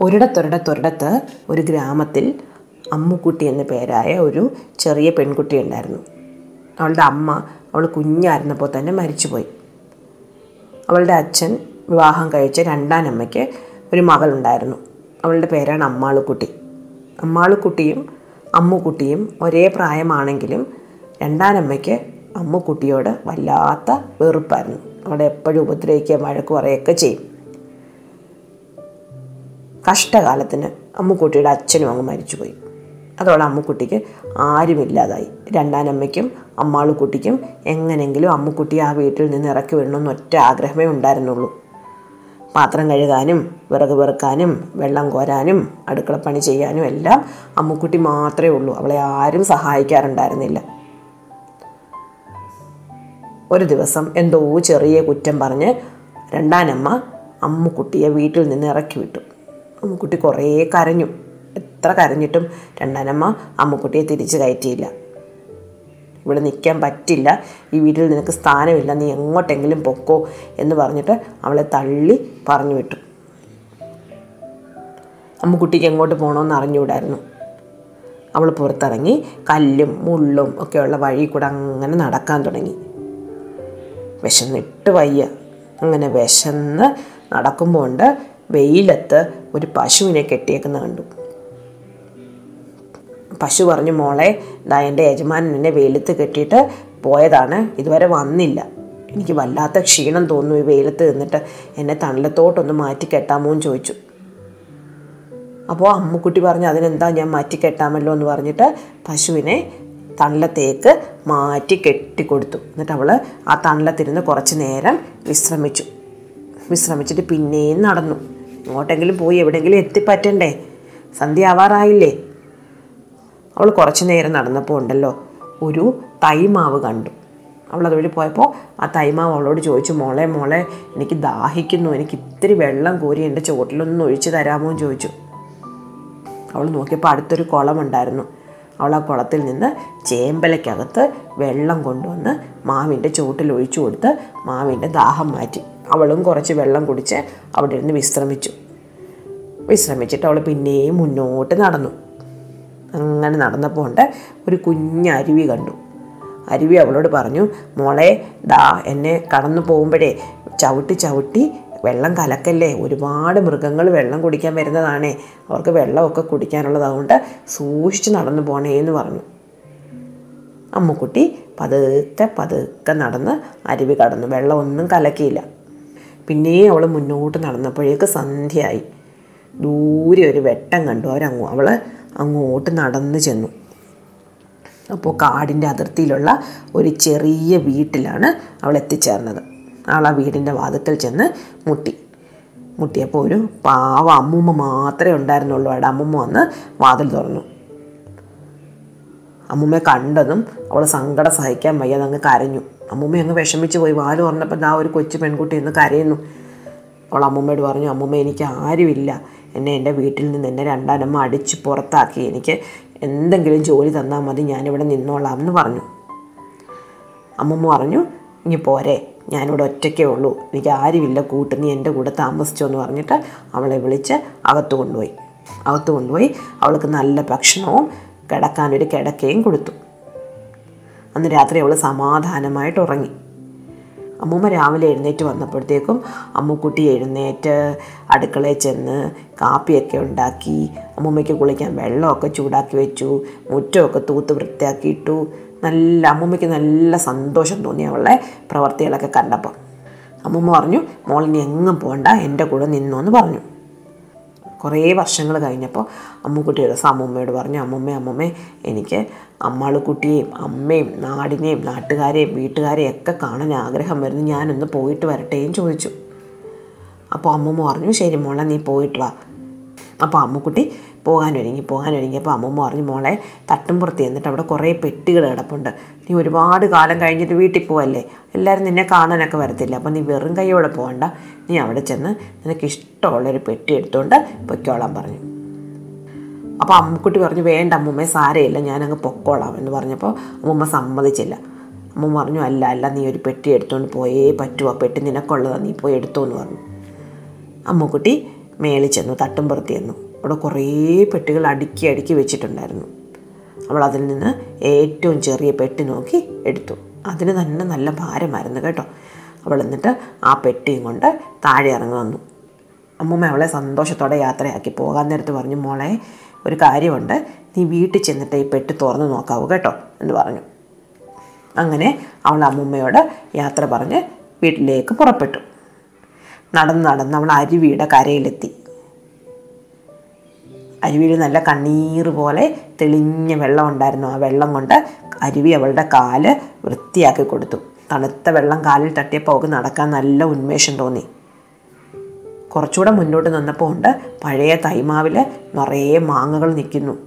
ഒരിടത്തൊരിടത്തൊരിടത്ത് ഒരു ഗ്രാമത്തിൽ അമ്മുക്കുട്ടി എന്ന പേരായ ഒരു ചെറിയ പെൺകുട്ടി ഉണ്ടായിരുന്നു. അവളുടെ അമ്മ അവൾ കുഞ്ഞായിരുന്നപ്പോൾ തന്നെ മരിച്ചുപോയി. അവളുടെ അച്ഛൻ വിവാഹം കഴിച്ച രണ്ടാനമ്മയ്ക്ക് ഒരു മകളുണ്ടായിരുന്നു. അവളുടെ പേരാണ് അമ്മാളുക്കുട്ടി. അമ്മാളുക്കുട്ടിയും അമ്മുക്കുട്ടിയും ഒരേ പ്രായമാണെങ്കിലും രണ്ടാനമ്മയ്ക്ക് അമ്മുക്കുട്ടിയോട് വല്ലാത്ത വെറുപ്പായിരുന്നു. അവിടെ എപ്പോഴും ഉപദ്രവിക്കുക വഴക്ക് പറയുകയൊക്കെ ചെയ്യും. കഷ്ടകാലത്തിന് അമ്മുക്കുട്ടിയുടെ അച്ഛനും അങ്ങ് മരിച്ചുപോയി. അതോടെ അമ്മുക്കുട്ടിക്ക് ആരുമില്ലാതായി. രണ്ടാനമ്മയ്ക്കും അമ്മാളുക്കുട്ടിക്കും എങ്ങനെങ്കിലും അമ്മുക്കുട്ടി ആ വീട്ടിൽ നിന്ന് ഇറക്കി വിടണമെന്ന് ഒറ്റ ആഗ്രഹമേ ഉണ്ടായിരുന്നുള്ളൂ. പാത്രം കഴുകാനും വിറക് വെറുക്കാനും വെള്ളം കോരാനും അടുക്കളപ്പണി ചെയ്യാനും എല്ലാം അമ്മുക്കുട്ടി മാത്രമേ ഉള്ളൂ. അവളെ ആരും സഹായിക്കാറുണ്ടായിരുന്നില്ല. ഒരു ദിവസം എന്തോ ചെറിയ കുറ്റം പറഞ്ഞ് രണ്ടാനമ്മ അമ്മുക്കുട്ടിയെ വീട്ടിൽ നിന്ന് ഇറക്കി വിട്ടു. അമ്മുക്കുട്ടി കുറേ കരഞ്ഞു. എത്ര കരഞ്ഞിട്ടും രണ്ടാനമ്മ അമ്മുക്കുട്ടിയെ തിരിച്ചു കയറ്റിയില്ല. ഇവിടെ നിൽക്കാൻ പറ്റില്ല. ഈ വീട്ടിൽ നിനക്ക് സ്ഥാനമില്ല. നീ എങ്ങോട്ടെങ്കിലും പൊക്കോ എന്ന് പറഞ്ഞിട്ട് അവളെ തള്ളി പറഞ്ഞു വിട്ടു. അമ്മുക്കുട്ടിക്ക് എങ്ങോട്ട് പോകണമെന്ന് അറിഞ്ഞുകൂടായിരുന്നു. അവൾ പുറത്തിറങ്ങി കല്ലും മുള്ളും ഒക്കെയുള്ള വഴി കൂടെ അങ്ങനെ നടക്കാൻ തുടങ്ങി. വിശന്നിട്ട് വയ്യ. അങ്ങനെ വിശന്ന് നടക്കുമ്പോൾ വെയിലത്ത് ഒരു പശുവിനെ കെട്ടിയേക്കുന്ന കണ്ടു. പശു പറഞ്ഞു മോളെ ദാ എന്റെ യജമാനൻ എന്നെ വെയിലത്ത് കെട്ടിയിട്ട് പോയതാണ്. ഇതുവരെ വന്നില്ല. എനിക്ക് വല്ലാത്ത ക്ഷീണം തോന്നുന്നു ഈ വെയിലത്ത് നിന്നിട്ട്. എന്നെ തണലത്തോട്ടൊന്ന് മാറ്റി കെട്ടാമോ എന്ന് ചോദിച്ചു. അപ്പോൾ അമ്മുക്കുട്ടി പറഞ്ഞു അതിനെന്താ ഞാൻ മാറ്റി കെട്ടാമല്ലോ എന്ന് പറഞ്ഞിട്ട് പശുവിനെ തണലത്തേക്ക് മാറ്റി കെട്ടിക്കൊടുത്തു. എന്നിട്ട് അവൾ ആ തണലത്തിരുന്ന് കുറച്ച് നേരം വിശ്രമിച്ചു. വിശ്രമിച്ചിട്ട് പിന്നെയും നടന്നു. എങ്ങോട്ടെങ്കിലും പോയി എവിടെയെങ്കിലും എത്തിപ്പറ്റണ്ടേ? സന്ധ്യ ആവാറായില്ലേ അവൾ കുറച്ച് നേരം നടന്നപ്പോൾ ഉണ്ടല്ലോ ഒരു തൈമാവ് കണ്ടു. അവൾ അതുവഴി പോയപ്പോൾ ആ തൈമാവ് അവളോട് ചോദിച്ചു മോളെ മോളെ എനിക്ക് ദാഹിക്കുന്നു എനിക്ക് ഇത്തിരി വെള്ളം കോരി എന്റെ ചുവട്ടിലൊന്നും ഒഴിച്ചു തരാമോ? എന്ന് ചോദിച്ചു. അവൾ നോക്കിയപ്പോൾ അടുത്തൊരു കുളമുണ്ടായിരുന്നു. അവൾ ആ കുളത്തിൽ നിന്ന് ചേമ്പലയ്ക്കകത്ത് വെള്ളം കൊണ്ടുവന്ന് മാവിന്റെ ചുവട്ടിൽ ഒഴിച്ചു കൊടുത്ത് മാവിന്റെ ദാഹം മാറ്റി. അവളും കുറച്ച് വെള്ളം കുടിച്ച് അവിടെ ഇരുന്ന് വിശ്രമിച്ചു. വിശ്രമിച്ചിട്ട് അവൾ പിന്നെയും മുന്നോട്ട് നടന്നു. അങ്ങനെ നടന്നപ്പോൾ ഉണ്ട് ഒരു കുഞ്ഞ് അരുവി കണ്ടു. അരുവി അവളോട് പറഞ്ഞു മോളെ ദാ എന്നെ കടന്നു പോകുമ്പോഴേ ചവിട്ടി ചവിട്ടി വെള്ളം കലക്കല്ലേ? ഒരുപാട് മൃഗങ്ങൾ വെള്ളം കുടിക്കാൻ വരുന്നതാണേ. അവർക്ക് വെള്ളമൊക്കെ കുടിക്കാനുള്ളതുകൊണ്ട് സൂക്ഷിച്ച് നടന്നു പോണേ എന്ന് പറഞ്ഞു. അമ്മുക്കുട്ടി പതുക്കെ പതുക്കെ നടന്ന് അരുവി കടന്നു. വെള്ളമൊന്നും കലക്കിയില്ല. പിന്നെയും അവൾ മുന്നോട്ട് നടന്നപ്പോഴേക്ക് സന്ധ്യയായി. ദൂരെ ഒരു വെട്ടം കണ്ടു. അവരങ്ങ് അവൾ അങ്ങോട്ട് നടന്നു ചെന്നു. അപ്പോൾ കാടിന്റെ അതിർത്തിയിലുള്ള ഒരു ചെറിയ വീട്ടിലാണ് അവൾ എത്തിച്ചേർന്നത്. അവൾ ആ വീടിന്റെ വാതിക്കൽ ചെന്ന് മുട്ടി. മുട്ടിയപ്പോൾ ഒരു പാവ അമ്മൂമ്മ മാത്രമേ ഉണ്ടായിരുന്നുള്ളൂ. അവിടെ അമ്മൂമ്മ വന്ന് വാതിൽ തുറന്നു. അമ്മൂമ്മയെ കണ്ടതും അവൾ സങ്കടം സഹിക്കാൻ വയ്യാതെ അങ്ങ് കരഞ്ഞു. അമ്മൂമ്മ അങ്ങ് വിഷമിച്ച് പോയി. വാൽ പറഞ്ഞപ്പോൾ ദാ ഒരു കൊച്ചു പെൺകുട്ടി എന്ന് കരയുന്നു. അവൾ അമ്മൂമ്മയോട് പറഞ്ഞു അമ്മൂമ്മ എനിക്ക് ആരുമില്ല. എന്നെ എന്റെ വീട്ടിൽ നിന്ന് എന്നെ രണ്ടാനമ്മ അടിച്ച് പുറത്താക്കി. എനിക്ക് എന്തെങ്കിലും ജോലി തന്നാൽ മതി. ഞാനിവിടെ നിന്നോളാം എന്ന് പറഞ്ഞു. അമ്മൂമ്മ പറഞ്ഞു ഇനി പോരെ. ഞാനിവിടെ ഒറ്റയ്ക്കേ ഉള്ളൂ. എനിക്ക് ആരുമില്ല. കൂട്ട് നീ എന്റെ കൂടെ താമസിച്ചോ എന്ന് പറഞ്ഞിട്ട് അവളെ വിളിച്ച് അകത്ത് കൊണ്ടുപോയി. അകത്ത് കൊണ്ടുപോയി. അവൾക്ക് നല്ല ഭക്ഷണവും കിടക്കാനൊരു കിടക്കയും കൊടുത്തു. അന്ന് രാത്രി അവൾ സമാധാനമായിട്ട് ഉറങ്ങി. അമ്മൂമ്മ രാവിലെ എഴുന്നേറ്റ് വന്നപ്പോഴത്തേക്കും അമ്മുക്കുട്ടി എഴുന്നേറ്റ് അടുക്കളയിൽ ചെന്ന് കാപ്പിയൊക്കെ ഉണ്ടാക്കി അമ്മൂമ്മയ്ക്ക് കുളിക്കാൻ വെള്ളമൊക്കെ ചൂടാക്കി വെച്ചു മുറ്റമൊക്കെ തൂത്ത് വൃത്തിയാക്കിയിട്ടു നല്ല അമ്മൂമ്മയ്ക്ക് നല്ല സന്തോഷം തോന്നി അവളുടെ പ്രവർത്തികളൊക്കെ കണ്ടപ്പോൾ. അമ്മൂമ്മ പറഞ്ഞു മോളിനി എങ്ങും പോകണ്ട എന്റെ കൂടെ നിന്നു എന്ന് പറഞ്ഞു. കുറേ വർഷങ്ങൾ കഴിഞ്ഞപ്പോൾ അമ്മുക്കുട്ടി ഒരു ദിവസം അമ്മൂമ്മയോട് പറഞ്ഞു അമ്മമ്മേ അമ്മമ്മേ എനിക്ക് അമ്മാളുക്കുട്ടിയെയും അമ്മയും നാടിനെയും നാട്ടുകാരെയും വീട്ടുകാരെയും ഒക്കെ കാണാൻ ആഗ്രഹം വരുന്നു. ഞാനൊന്ന് പോയിട്ട് വരട്ടേയും ചോദിച്ചു. അപ്പോൾ അമ്മുമ്മ പറഞ്ഞു ശരി മോളെ നീ പോയിട്ട് വാ. അപ്പോൾ അമ്മുക്കുട്ടി പോകാനൊരുങ്ങി പോകാനൊരുങ്ങിയപ്പോൾ അമ്മമ്മ പറഞ്ഞു മോളെ തട്ടുംപുറത്ത് ചെന്നിട്ട് അവിടെ കുറേ പെട്ടികൾ കിടപ്പുണ്ട്. നീ ഒരുപാട് കാലം കഴിഞ്ഞിട്ട് വീട്ടിൽ പോവല്ലേ? എല്ലാവരും നിന്നെ കാണാനൊക്കെ വരത്തില്ല? അപ്പോൾ നീ വെറും കൈയോടെ പോകണ്ട. നീ അവിടെ ചെന്ന് നിനക്ക് ഇഷ്ടമുള്ളൊരു പെട്ടി എടുത്തുകൊണ്ട് പൊയ്ക്കോളാൻ പറഞ്ഞു. അപ്പോൾ അമ്മക്കുട്ടി പറഞ്ഞു വേണ്ട അമ്മൂമ്മ സാരയില്ല ഞാനങ്ങ് പൊക്കോളാം. എന്ന് പറഞ്ഞപ്പോൾ അമ്മൂമ്മ സമ്മതിച്ചില്ല. അമ്മ പറഞ്ഞു അല്ല അല്ല നീ ഒരു പെട്ടി എടുത്തുകൊണ്ട് പോയേ പറ്റുമോ പെട്ടി നിനക്കുള്ളതാണ് നീ പോയി എടുത്തോ എന്ന് പറഞ്ഞു. അമ്മക്കുട്ടി മേളിച്ചെന്നു ചെന്നു പുറത്തിയെന്നു അവിടെ കുറേ പെട്ടികൾ അടുക്കി അടുക്കി വെച്ചിട്ടുണ്ടായിരുന്നു. അവൾ അതിൽ നിന്ന് ഏറ്റവും ചെറിയ പെട്ടി നോക്കി എടുത്തു. അതിന് തന്നെ നല്ല ഭാരമായിരുന്നു കേട്ടോ. അവൾ എന്നിട്ട് ആ പെട്ടിയും കൊണ്ട് താഴെ ഇറങ്ങി വന്നു. അമ്മൂമ്മ അവളെ സന്തോഷത്തോടെ യാത്രയാക്കി. പോകാൻ നേരത്ത് പറഞ്ഞു മോളെ ഒരു കാര്യമുണ്ട്. നീ വീട്ടിൽ ചെന്നിട്ട് ഈ പെട്ടി തുറന്ന് നോക്കാവൂ കേട്ടോ എന്ന് പറഞ്ഞു. അങ്ങനെ അവൾ അമ്മൂമ്മയോട് യാത്ര പറഞ്ഞ് വീട്ടിലേക്ക് പുറപ്പെട്ടു. നടന്ന് നടന്ന് അവൾ അരുവിയുടെ കരയിലെത്തി. അരുവിയിൽ നല്ല കണ്ണീർ പോലെ തെളിഞ്ഞ വെള്ളം ഉണ്ടായിരുന്നു. ആ വെള്ളം കൊണ്ട് അരുവി അവളുടെ കാൽ വൃത്തിയാക്കി കൊടുത്തു. തണുത്ത വെള്ളം കാലിൽ തട്ടിയപ്പോൾ അവൾക്ക് നടക്കാൻ നല്ല ഉന്മേഷം തോന്നി. കുറച്ചുകൂടെ മുന്നോട്ട് നിന്നപ്പോൾ ഉണ്ട് പഴയ തൈമാവിൽ നിറയെ മാങ്ങകൾ നിൽക്കുന്നു.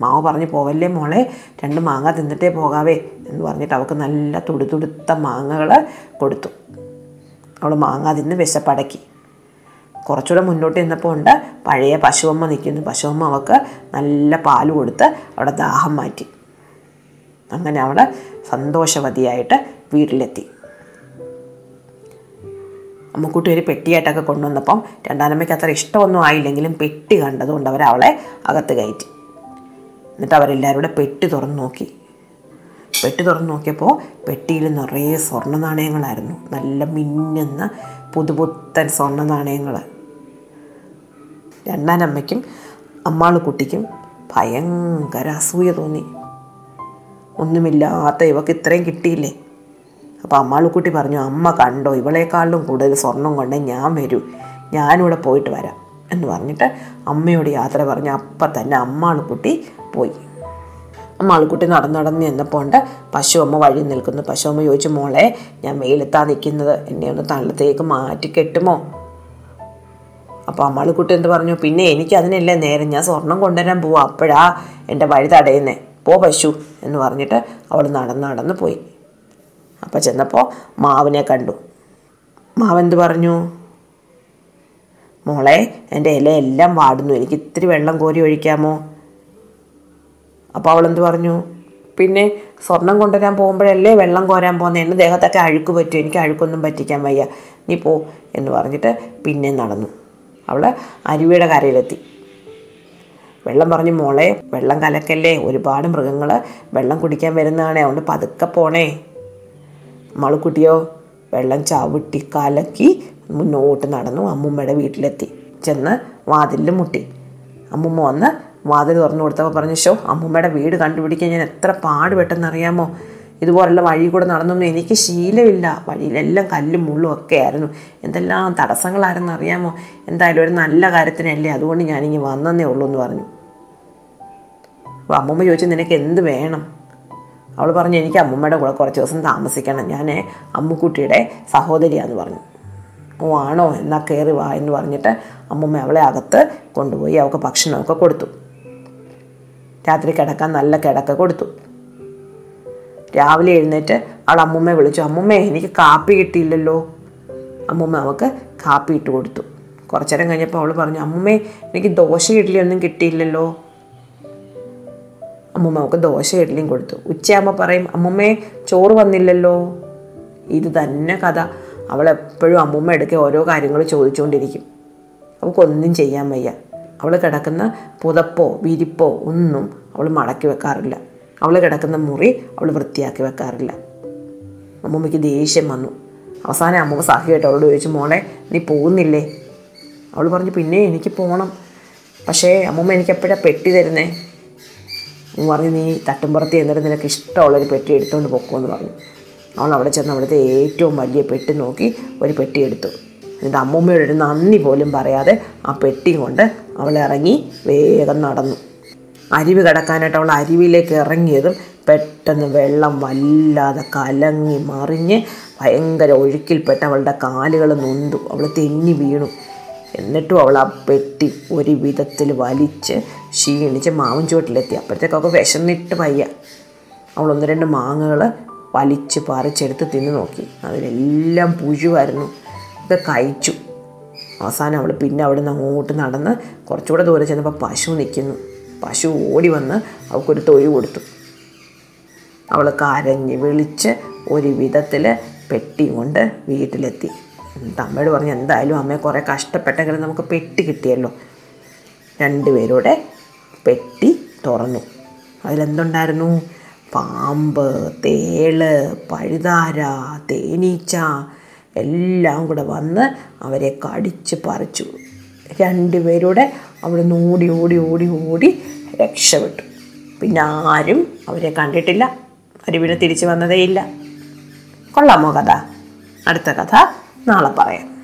മാവ് പറഞ്ഞ് പോവല്ലേ മോളെ രണ്ട് മാങ്ങ തിന്നിട്ടേ പോകാവേ എന്ന് പറഞ്ഞിട്ട് അവൾക്ക് നല്ല തുടുതുടുത്ത മാങ്ങകൾ കൊടുത്തു. അവൾ മാങ്ങ തിന്ന് വിശപ്പടക്കി. കുറച്ചുകൂടെ മുന്നോട്ട് ചെന്നപ്പോൾ ഉണ്ട്. പഴയ പശുവമ്മ നിൽക്കുന്നു പശുവമ്മ അവൾക്ക് നല്ല പാൽ കൊടുത്ത് അവിടെ ദാഹം മാറ്റി. അങ്ങനെ അവൾ സന്തോഷവതിയായിട്ട് വീട്ടിലെത്തി. അമ്മക്കുട്ടി ഒരു പെട്ടിയായിട്ടൊക്കെ കൊണ്ടുവന്നപ്പം രണ്ടാനമ്മയ്ക്ക് അത്ര ഇഷ്ടമൊന്നും ആയില്ലെങ്കിലും പെട്ടി കണ്ടതുകൊണ്ട് അവർ അവളെ അകത്ത് കയറ്റി. എന്നിട്ട് അവരെല്ലാവരും കൂടെ പെട്ടി തുറന്നു നോക്കി. പെട്ടി തുറന്നു നോക്കിയപ്പോൾ പെട്ടിയിൽ നിറയെ സ്വർണ നാണയങ്ങളായിരുന്നു നല്ല മിന്നുന്ന പുതുപുത്തൻ സ്വർണ നാണയങ്ങൾ രണ്ടാനമ്മയ്ക്കും അമ്മാളുകുട്ടിക്കും ഭയങ്കര അസൂയ തോന്നി. ഒന്നുമില്ലാത്ത ഇവക്ക് ഇത്രയും കിട്ടിയില്ലേ? അപ്പോൾ അമ്മാളുക്കുട്ടി പറഞ്ഞു അമ്മ കണ്ടോ ഇവളെക്കാളിലും കൂടുതൽ സ്വർണം കൊണ്ട് ഞാൻ വരൂ ഞാനിവിടെ പോയിട്ട് വരാം. എന്ന് പറഞ്ഞിട്ട് അമ്മയോട് യാത്ര പറഞ്ഞ് അപ്പം തന്നെ അമ്മാളുക്കുട്ടി പോയി. അമ്മാളുക്കുട്ടി നടന്ന് നടന്ന് ചെന്നപ്പോൾ ഉണ്ട് പശു അമ്മ വഴി നിൽക്കുന്നു പശു അമ്മ ചോദിച്ചു മോളെ ഞാൻ വെയിലെത്താൻ നിൽക്കുന്നത് എന്നെ ഒന്ന് തള്ളത്തേക്ക് മാറ്റി കെട്ടുമോ അപ്പോൾ അമ്മളിക്കുട്ടി എന്ത് പറഞ്ഞു? പിന്നെ എനിക്ക് അതിനല്ലേ നേരം? ഞാൻ സ്വർണം കൊണ്ടുവരാൻ പോവാ. അപ്പോഴാ എന്റെ വഴി തടയുന്നേ. പോ പശു. എന്ന് പറഞ്ഞിട്ട് അവൾ നടന്ന് നടന്ന് പോയി. അപ്പം ചെന്നപ്പോൾ മാവിനെ കണ്ടു. മാവെന്ത് പറഞ്ഞു? മോളെ എന്റെ ഇലയെല്ലാം വാടുന്നു. എനിക്ക് ഇത്തിരി വെള്ളം കോരി ഒഴിക്കാമോ? അപ്പോൾ അവളെന്ത് പറഞ്ഞു? പിന്നെ സ്വർണം കൊണ്ടുവരാൻ പോകുമ്പോഴല്ലേ വെള്ളം കോരാൻ പോകുന്നത് എന്റെ ദേഹത്തൊക്കെ അഴുക്ക് പറ്റും എനിക്ക് അഴുക്കൊന്നും പറ്റിക്കാൻ വയ്യ. നീ പോ. എന്ന് പറഞ്ഞിട്ട് പിന്നെ നടന്നു. അവൾ അരുവിയുടെ കരയിലെത്തി. വെള്ളം പറഞ്ഞു മോളെ വെള്ളം കലക്കല്ലേ? ഒരുപാട് മൃഗങ്ങൾ വെള്ളം കുടിക്കാൻ വരുന്നതാണേ. അതുകൊണ്ട് പതുക്കെ പോണേ. മളുക്കുട്ടിയോ വെള്ളം ചവിട്ടി കലക്കി മുന്നോട്ട് നടന്നു. അമ്മുമ്മയുടെ വീട്ടിലെത്തി. ചെന്ന് വാതിലിൽ മുട്ടി. അമ്മുമ്മ വന്ന് വാതിൽ തുറന്നു കൊടുത്തപ്പോൾ പറഞ്ഞു ഷോ അമ്മുമ്മയുടെ വീട് കണ്ടുപിടിക്കാൻ ഞാൻ എത്ര പാടുപെട്ടെന്നറിയാമോ ഇതുപോലുള്ള വഴി കൂടെ നടന്നൊന്നും എനിക്ക് ശീലമില്ല. വഴിയിലെല്ലാം കല്ലും മുള്ളും ഒക്കെ ആയിരുന്നു. എന്തെല്ലാം തടസ്സങ്ങളായിരുന്നു അറിയാമോ? എന്തായാലും ഒരു നല്ല കാര്യത്തിനല്ലേ അതുകൊണ്ട് ഞാനിങ്ങ് വന്നതേ ഉള്ളൂ എന്ന് പറഞ്ഞു. അപ്പോൾ അമ്മമ്മ ചോദിച്ചു നിനക്ക് എന്ത് വേണം? അവൾ പറഞ്ഞു എനിക്ക് അമ്മമ്മയുടെ കൂടെ കുറച്ച് ദിവസം താമസിക്കണം. ഞാൻ അമ്മുക്കുട്ടിയുടെ സഹോദരിയാന്ന് പറഞ്ഞു. ഓ ആണോ? എന്നാൽ കയറി വാ എന്ന് പറഞ്ഞിട്ട് അമ്മമ്മ അവളെ അകത്ത് കൊണ്ടുപോയി അവൾക്ക് ഭക്ഷണമൊക്കെ കൊടുത്തു. രാത്രി കിടക്കാൻ നല്ല കിടക്ക കൊടുത്തു. രാവിലെ എഴുന്നേറ്റ് അവൾ അമ്മൂമ്മയെ വിളിച്ചു. അമ്മൂമ്മ എനിക്ക് കാപ്പി കിട്ടിയില്ലല്ലോ. അമ്മൂമ്മ അവൾക്ക് കാപ്പി ഇട്ട് കൊടുത്തു. കുറച്ചു നേരം കഴിഞ്ഞപ്പോൾ അവൾ പറഞ്ഞു അമ്മൂമ്മേ എനിക്ക് ദോശ ഇഡ്ഡലി ഒന്നും കിട്ടിയില്ലല്ലോ. അമ്മൂമ്മ അവൾക്ക് ദോശ ഇഡ്ഡലിയും കൊടുത്തു. ഉച്ചയാകുമ്പോൾ പറയും അമ്മൂമ്മേ ചോറ് വന്നില്ലല്ലോ. ഇത് തന്നെ കഥ. അവളെപ്പോഴും അമ്മൂമ്മ എടുക്കെ ഓരോ കാര്യങ്ങൾ ചോദിച്ചുകൊണ്ടിരിക്കും. അവൾക്കൊന്നും ചെയ്യാൻ വയ്യ. അവൾ കിടക്കുന്ന പുതപ്പോ വിരിപ്പോ ഒന്നും അവൾ മടക്കി വെക്കാറില്ല. അവൾ കിടക്കുന്ന മുറി അവൾ വൃത്തിയാക്കി വെക്കാറില്ല. അമ്മൂമ്മയ്ക്ക് ദേഷ്യം വന്നു. അവസാനം അമ്മൂമ്മ സാഹിയായിട്ട് അവളോട് ചോദിച്ചു മോളെ നീ പോകുന്നില്ലേ? അവൾ പറഞ്ഞു പിന്നെ എനിക്ക് പോകണം പക്ഷേ അമ്മൂമ്മ എനിക്ക് എപ്പോഴാണ് പെട്ടി തരുന്നേ? പറഞ്ഞ് നീ തട്ടുംപുറത്ത് എന്നിട്ട് നിനക്ക് ഇഷ്ടമുള്ളൊരു പെട്ടി എടുത്തുകൊണ്ട് പോക്കുമെന്ന് പറഞ്ഞു. അവൾ അവിടെ ചെന്ന് അവിടുത്തെ ഏറ്റവും വലിയ പെട്ടി നോക്കി ഒരു പെട്ടി എടുത്തു. എന്നിട്ട് അമ്മൂമ്മയോട് നന്ദി പോലും പറയാതെ ആ പെട്ടി കൊണ്ട് അവൾ ഇറങ്ങി വേഗം നടന്നു. അരുവി കിടക്കാനായിട്ട് അവൾ അരുവിയിലേക്ക് ഇറങ്ങിയതും പെട്ടെന്ന് വെള്ളം വല്ലാതെ കലങ്ങി മറിഞ്ഞ് ഭയങ്കര ഒഴുക്കിൽപ്പെട്ട് അവളുടെ കാലുകൾ നൊന്തു. അവൾ തെന്നി വീണു. എന്നിട്ടും അവൾ ആ പെട്ടി ഒരു വിധത്തിൽ വലിച്ച് ക്ഷീണിച്ച് മാവും ചുവട്ടിലെത്തി. അപ്പോഴത്തേക്കൊക്കെ വിശന്നിട്ട് വയ്യ. അവൾ ഒന്ന് രണ്ട് മാങ്ങകൾ വലിച്ച് പറിച്ചെടുത്ത് തിന്നു നോക്കി. അതിലെല്ലാം പുഴുവായിരുന്നു. ഇത് കഴിച്ചു. അവസാനം അവൾ പിന്നെ അവിടെ നിന്ന് അങ്ങോട്ട് നടന്ന് കുറച്ചുകൂടെ ദൂരെ ചെന്നപ്പോൾ പശു നിൽക്കുന്നു. പശു ഓടി വന്ന് അവൾക്കൊരു തൊഴി കൊടുത്തു. അവൾ കരഞ്ഞ് വിളിച്ച് ഒരു വിധത്തിൽ പെട്ടി കൊണ്ട് വീട്ടിലെത്തി. അമ്മയോട് പറഞ്ഞു എന്തായാലും അമ്മയെ കുറേ കഷ്ടപ്പെട്ടെങ്കിലും നമുക്ക് പെട്ടി കിട്ടിയല്ലോ. രണ്ടുപേരുടെ പെട്ടി തുറന്നു. അതിലെന്തുണ്ടായിരുന്നു? പാമ്പ് തേൾ പഴുതാര തേനീച്ച എല്ലാം കൂടെ വന്ന് അവരെ കടിച്ച് പറിച്ചു. രണ്ടുപേരുടെ അവിടെ നിന്ന് ഓടി ഓടി ഓടി ഓടി രക്ഷപ്പെട്ടു. പിന്നെ ആരും അവരെ കണ്ടിട്ടില്ല. അവർ പിന്നെ തിരിച്ചു വന്നതേയില്ല. കൊള്ളാമോ കഥ? അടുത്ത കഥ നാളെ പറയാം.